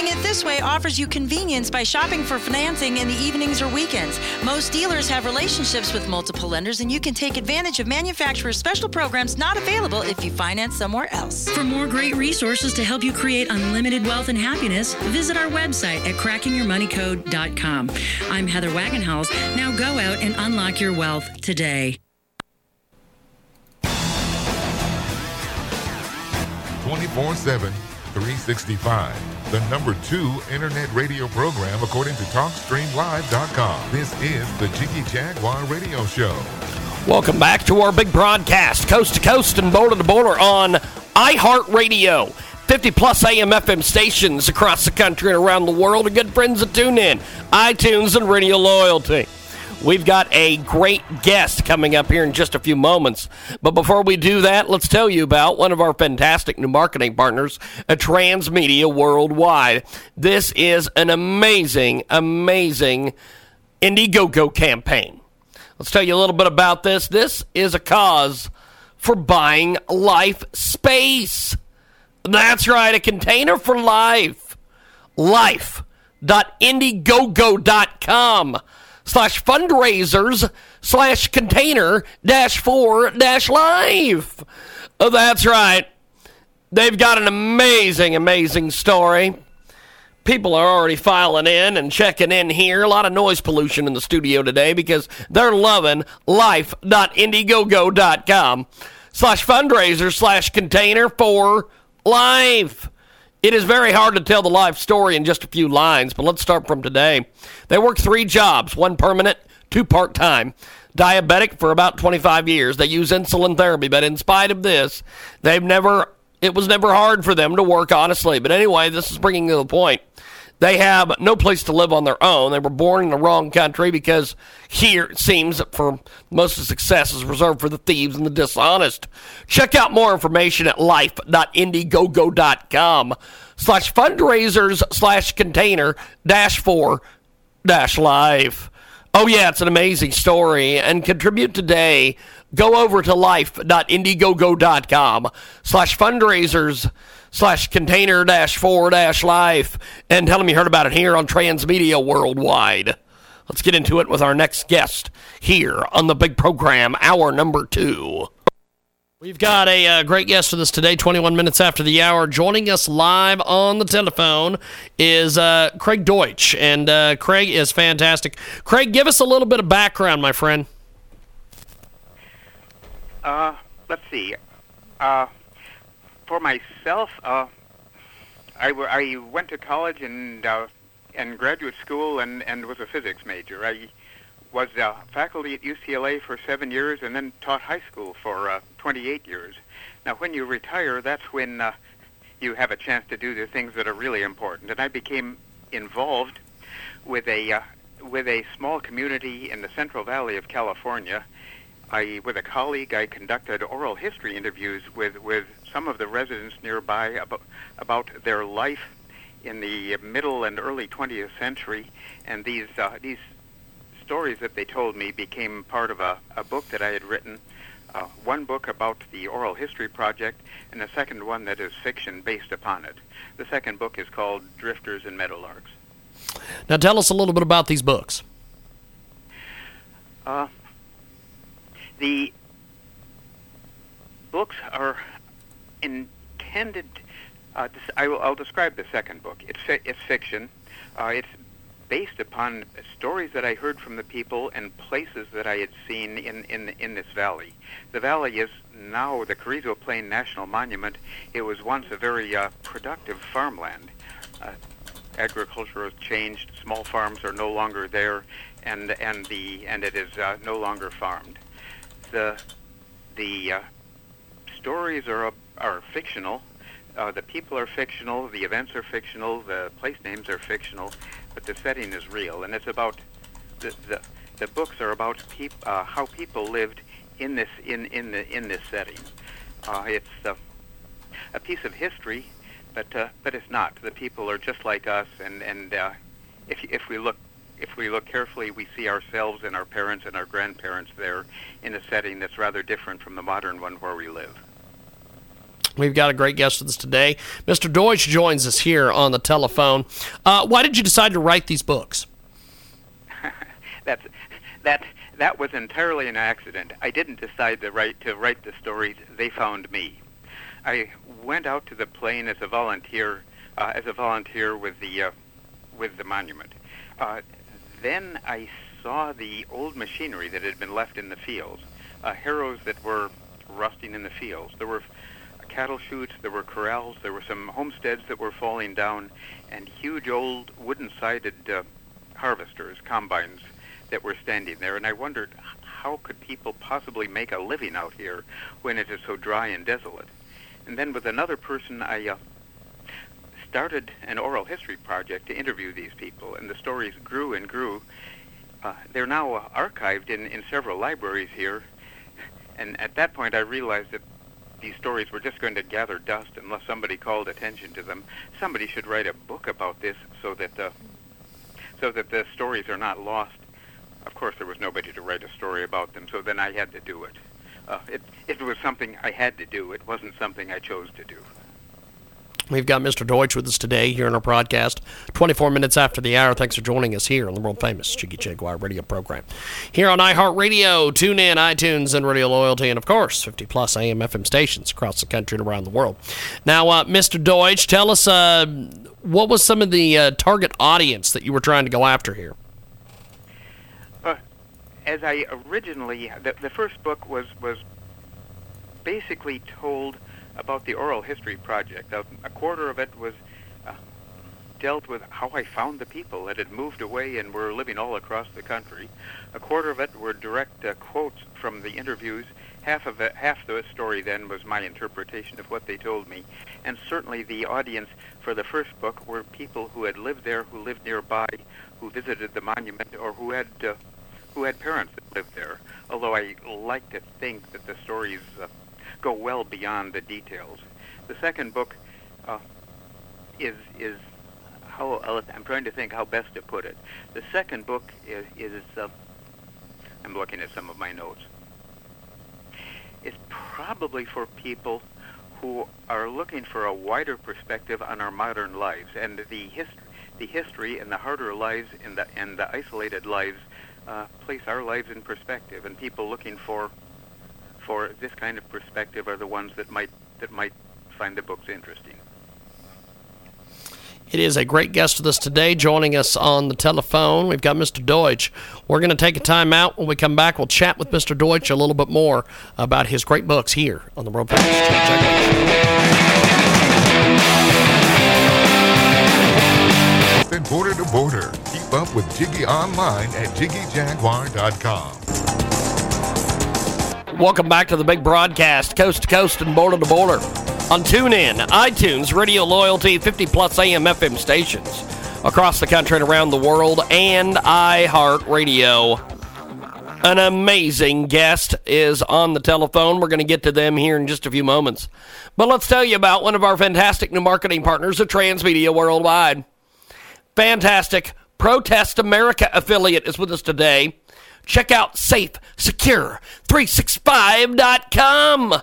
Doing it this way offers you convenience by shopping for financing in the evenings or weekends. Most dealers have relationships with multiple lenders, and you can take advantage of manufacturers' special programs not available if you finance somewhere else. For more great resources to help you create unlimited wealth and happiness, visit our website at crackingyourmoneycode.com. I'm Heather Wagenhals. Now go out and unlock your wealth today. 24 7, 365. The number two internet radio program according to TalkStreamLive.com. This is the Jiggy Jaguar Radio Show. Welcome back to our big broadcast, coast to coast and border to border on iHeartRadio. 50 plus AM FM stations across the country and around the world, are good friends that tune in, iTunes and Radio Loyalty. We've got a great guest coming up here in just a few moments. But before we do that, let's tell you about one of our fantastic new marketing partners, Transmedia Worldwide. This is an amazing, amazing Indiegogo campaign. Let's tell you a little bit about this. This is a cause for buying life space. That's right, a container for life. Life.indiegogo.com slash fundraisers slash container dash four dash life. Oh, that's right. They've got an amazing, amazing story. People are already filing in and checking in here. A lot of noise pollution in the studio today because they're loving life.indiegogo.com slash fundraiser slash container for life. It is very hard to tell the life story in just a few lines, but let's start from today. They work three jobs one permanent, two part time. Diabetic for about 25 years. They use insulin therapy, but in spite of this, they've never, it was never hard for them to work honestly. But anyway, this is bringing to the point. They have no place to live on their own. They were born in the wrong country because here it seems that for most of success is reserved for the thieves and the dishonest. Check out more information at life.indiegogo.com slash fundraisers slash container dash four dash life. Oh yeah, it's an amazing story. And contribute today. Go over to life.indiegogo.com slash fundraisers slash container dash four dash life and tell them you heard about it here on Transmedia Worldwide. Let's get into it with our next guest here on the big program, hour number two. We've got a uh, great guest with us today, 21 minutes after the hour. Joining us live on the telephone is uh, Craig Deutsche. And uh, Craig is fantastic. Craig, give us a little bit of background, my friend. Uh, let's see. Uh, for myself, uh, I, w- I went to college and uh, and graduate school and, and was a physics major. I was uh, faculty at UCLA for seven years and then taught high school for uh, 28 years. Now, when you retire, that's when uh, you have a chance to do the things that are really important. And I became involved with a uh, with a small community in the Central Valley of California. I, with a colleague, I conducted oral history interviews with, with some of the residents nearby about, about their life in the middle and early 20th century, and these uh, these stories that they told me became part of a, a book that I had written. Uh, one book about the Oral History Project, and a second one that is fiction based upon it. The second book is called Drifters and Meadowlarks. Now, tell us a little bit about these books. Uh, the books are intended. Uh, I will, I'll describe the second book. It's it's fiction. Uh, it's based upon stories that I heard from the people and places that I had seen in in in this valley. The valley is now the Carrizo Plain National Monument. It was once a very uh, productive farmland. Uh, agriculture has changed. Small farms are no longer there, and and the and it is uh, no longer farmed. The the uh, stories are are fictional. uh, the people are fictional, the events are fictional, the place names are fictional, but the setting is real, and it's about the the, the books are about peop, uh, how people lived in this in in the in this setting. Uh, it's uh, a piece of history, but uh, but it's not. The people are just like us, and and uh, if if we look if we look carefully, we see ourselves and our parents and our grandparents there in a setting that's rather different from the modern one where we live. We've got a great guest with us today. Mr. Deutsche joins us here on the telephone. Uh, why did you decide to write these books? That's that that was entirely an accident. I didn't decide to write to write the stories. They found me. I went out to the plain as a volunteer uh, as a volunteer with the uh, with the monument. Uh, then I saw the old machinery that had been left in the fields, uh, harrows that were rusting in the fields. There were cattle chutes, there were corrals, there were some homesteads that were falling down, and huge old wooden-sided uh, harvesters, combines that were standing there. And I wondered, how could people possibly make a living out here when it is so dry and desolate? And then with another person, I uh, started an oral history project to interview these people, and the stories grew and grew. Uh, they're now uh, archived in, in several libraries here, and at that point I realized that these stories were just going to gather dust unless somebody called attention to them. Somebody should write a book about this so that the so that the stories are not lost. Of course, there was nobody to write a story about them, so then I had to do it. Uh, it it was something I had to do. It wasn't something I chose to do. We've got Mr. Deutsche with us today here in our broadcast. 24 minutes after the hour. Thanks for joining us here on the world famous Jiggy Jaguar radio program. Here on iHeartRadio, tune in, iTunes, and Radio Loyalty, and of course, 50 plus AM FM stations across the country and around the world. Now, uh, Mr. Deutsche, tell us uh, what was some of the uh, target audience that you were trying to go after here? Uh, as I originally, the, the first book was, was basically told about the Oral History Project. A, a quarter of it was uh, dealt with how I found the people that had moved away and were living all across the country. A quarter of it were direct uh, quotes from the interviews. Half of it, half the story then was my interpretation of what they told me, and certainly the audience for the first book were people who had lived there, who lived nearby, who visited the monument, or who had uh, who had parents that lived there. Although I like to think that the stories uh, go well beyond the details. The second book uh, is is how I'm trying to think how best to put it. The second book is, is uh, I'm looking at some of my notes. It's probably for people who are looking for a wider perspective on our modern lives and the history, the history and the harder lives and the and the isolated lives uh, place our lives in perspective, and people looking for for this kind of perspective are the ones that might that might find the books interesting. It is a great guest with us today, joining us on the telephone. We've got Mr. Deutsche. We're going to take a time out. When we come back, we'll chat with Mr. Deutsche a little bit more about his great books here on the World Then border to border. Keep up with Jiggy online at jiggyjaguar.com. Welcome back to the big broadcast, coast to coast and border to border. On TuneIn, iTunes, Radio Loyalty, 50 plus AM FM stations across the country and around the world, and iHeartRadio. An amazing guest is on the telephone. We're going to get to them here in just a few moments. But let's tell you about one of our fantastic new marketing partners, the Transmedia Worldwide. Fantastic Protest America affiliate is with us today. Check out safe SafeSecure365.com.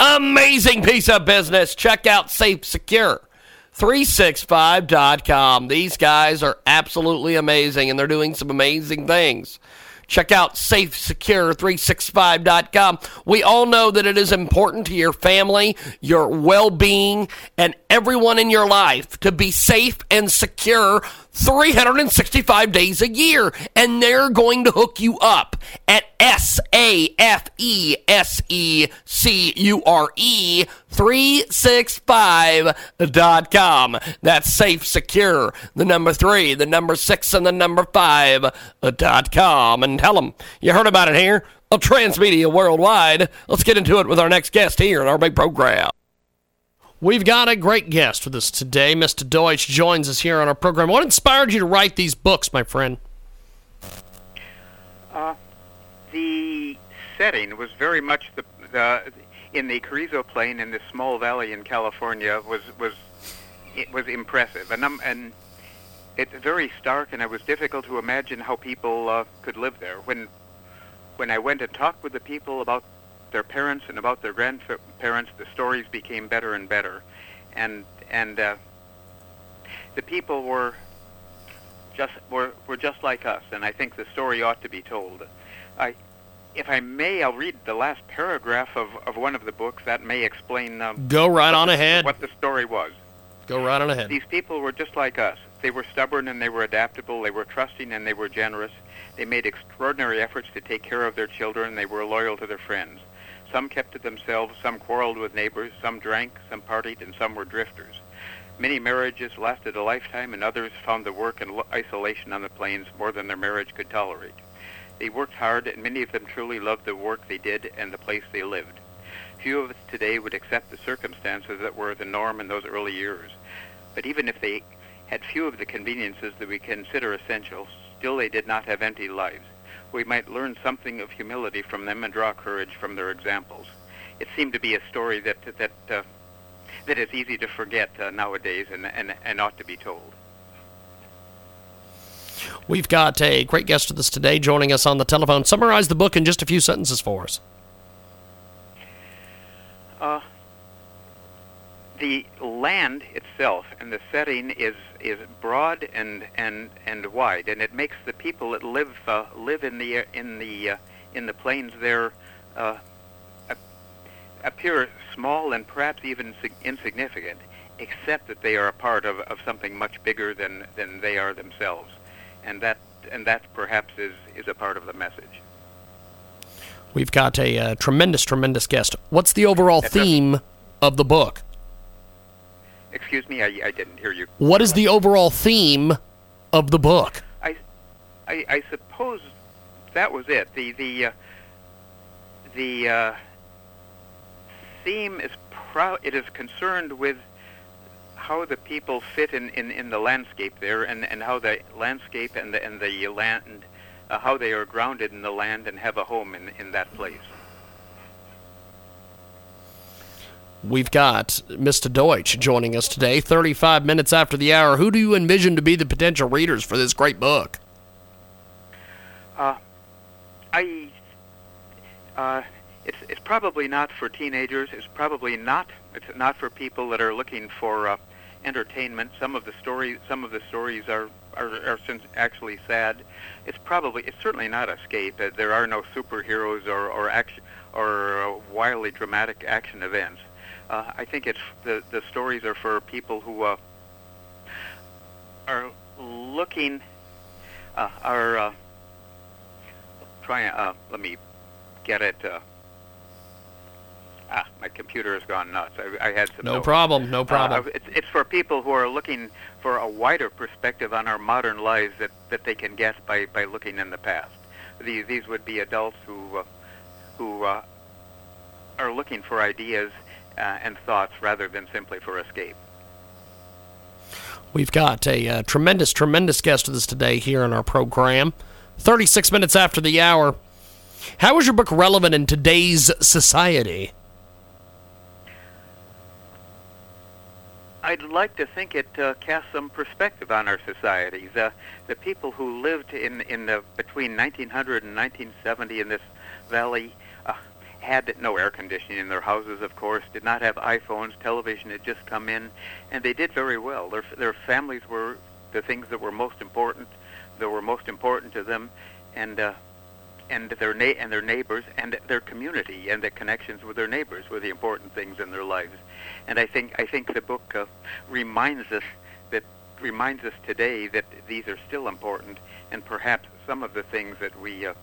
Amazing piece of business. Check out SafeSecure365.com. These guys are absolutely amazing and they're doing some amazing things. Check out safe SafeSecure365.com. We all know that it is important to your family, your well being, and everyone in your life to be safe and secure 365 days a year. And they're going to hook you up at S A F E S E C U R E 365.com. That's safe, secure, the number three, the number six, and the number five uh, dot com. And tell them you heard about it here on Transmedia Worldwide. Let's get into it with our next guest here in our big program. We've got a great guest with us today. Mr. Deutsche joins us here on our program. What inspired you to write these books, my friend? Uh, the setting was very much the, the in the Carrizo Plain in this small valley in California was was it was impressive and um, and it's very stark and it was difficult to imagine how people uh, could live there when when I went and talked with the people about their parents and about their grandparents the stories became better and better and and uh, the people were just were were just like us and I think the story ought to be told I if I may, I'll read the last paragraph of, of one of the books that may explain. Um, Go right on the, ahead. What the story was. Go right on ahead. These people were just like us. They were stubborn and they were adaptable. They were trusting and they were generous. They made extraordinary efforts to take care of their children. They were loyal to their friends. Some kept to themselves. Some quarreled with neighbors. Some drank. Some partied, and some were drifters. Many marriages lasted a lifetime, and others found the work and isolation on the plains more than their marriage could tolerate. They worked hard, and many of them truly loved the work they did and the place they lived. Few of us today would accept the circumstances that were the norm in those early years. But even if they had few of the conveniences that we consider essential, still they did not have empty lives. We might learn something of humility from them and draw courage from their examples. It seemed to be a story that that uh, that is easy to forget uh, nowadays and, and and ought to be told. We've got a great guest with us today joining us on the telephone. Summarize the book in just a few sentences for us. Uh, the land itself and the setting is is broad and and and wide, and it makes the people that live uh, live in the in the uh, in the plains there uh, appear small and perhaps even insignificant, except that they are a part of, of something much bigger than than they are themselves and that and that perhaps is is a part of the message. We've got a uh, tremendous, tremendous guest. What's the overall That's theme right. of the book? Excuse me, I, I didn't hear you. What is the overall theme of the book? I, I, I suppose that was it. The the uh, the uh, theme is pro- it is concerned with how the people fit in, in, in the landscape there and, and how the landscape and the, and the land, uh, how they are grounded in the land and have a home in, in that place. We've got Mr. Deutsche joining us today, 35 minutes after the hour. Who do you envision to be the potential readers for this great book? Uh, I, uh, it's, it's probably not for teenagers. It's probably not, it's not for people that are looking for, uh, entertainment. Some of the stories, some of the stories are are, are actually sad. It's probably, it's certainly not escape. There are no superheroes or or action or uh, wildly dramatic action events. Uh, I think it's the the stories are for people who uh, are looking, uh, are uh, trying. Uh, let me get it. Uh, Ah, my computer has gone nuts. I, I had some. No notes. problem. No problem. Uh, it's, it's for people who are looking for a wider perspective on our modern lives that, that they can get by, by looking in the past. These these would be adults who uh, who uh, are looking for ideas uh, and thoughts rather than simply for escape. We've got a uh, tremendous, tremendous guest with us today here in our program. 36 minutes after the hour. How is your book relevant in today's society? I'd like to think it uh, casts some perspective on our society. The the people who lived in in the between 1900 and 1970 in this valley uh, had no air conditioning in their houses. Of course, did not have iPhones. Television had just come in, and they did very well. Their their families were the things that were most important. That were most important to them, and. Uh, and their na- and their neighbors and their community and the connections with their neighbors were the important things in their lives and I think I think the book uh, reminds us that reminds us today that these are still important, and perhaps some of the things that we uh,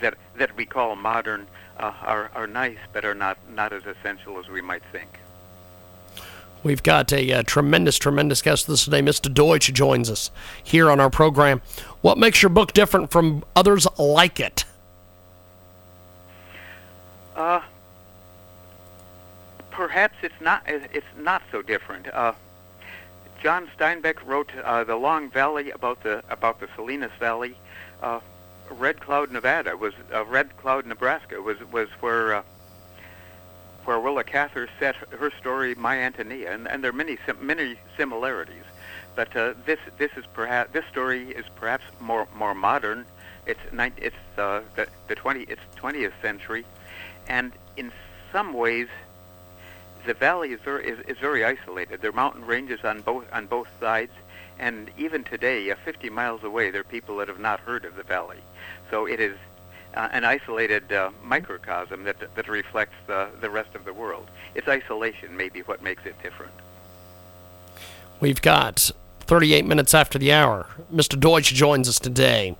that that we call modern uh, are are nice, but are not not as essential as we might think. We've got a, a uh, tremendous, tremendous guest this today. Mr. Deutsche joins us here on our program. What makes your book different from others like it? Uh, perhaps it's not it's not so different. Uh, John Steinbeck wrote uh, the Long Valley about the about the Salinas Valley. Uh, Red Cloud, Nevada was uh, Red Cloud, Nebraska was was where uh, where Willa Cather set her story, My Antonia, and, and there are many sim- many similarities. But uh, this this is perhaps this story is perhaps more more modern. It's ni- it's uh, the the twenty it's twentieth century, and in some ways the valley is very is, is very isolated. There are mountain ranges on both on both sides, and even today, uh, 50 miles away, there are people that have not heard of the valley. So it is uh, an isolated uh, microcosm that that reflects uh, the rest of the world. Its isolation may be what makes it different. We've got 38 minutes after the hour. Mr. Deutsche joins us today.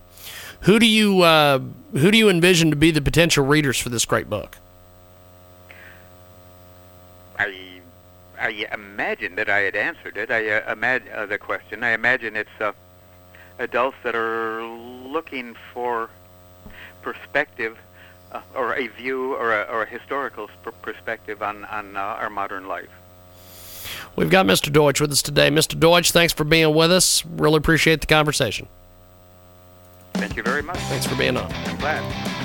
Who do you uh, who do you envision to be the potential readers for this great book? I I imagine that I had answered it. I uh, imagine uh, the question. I imagine it's uh, adults that are looking for perspective uh, or a view or a, or a historical sp- perspective on on uh, our modern life. We've got Mr. Deutsche with us today. Mr. Deutsche, thanks for being with us. Really appreciate the conversation. Thank you very much. Thanks for being on. I'm glad.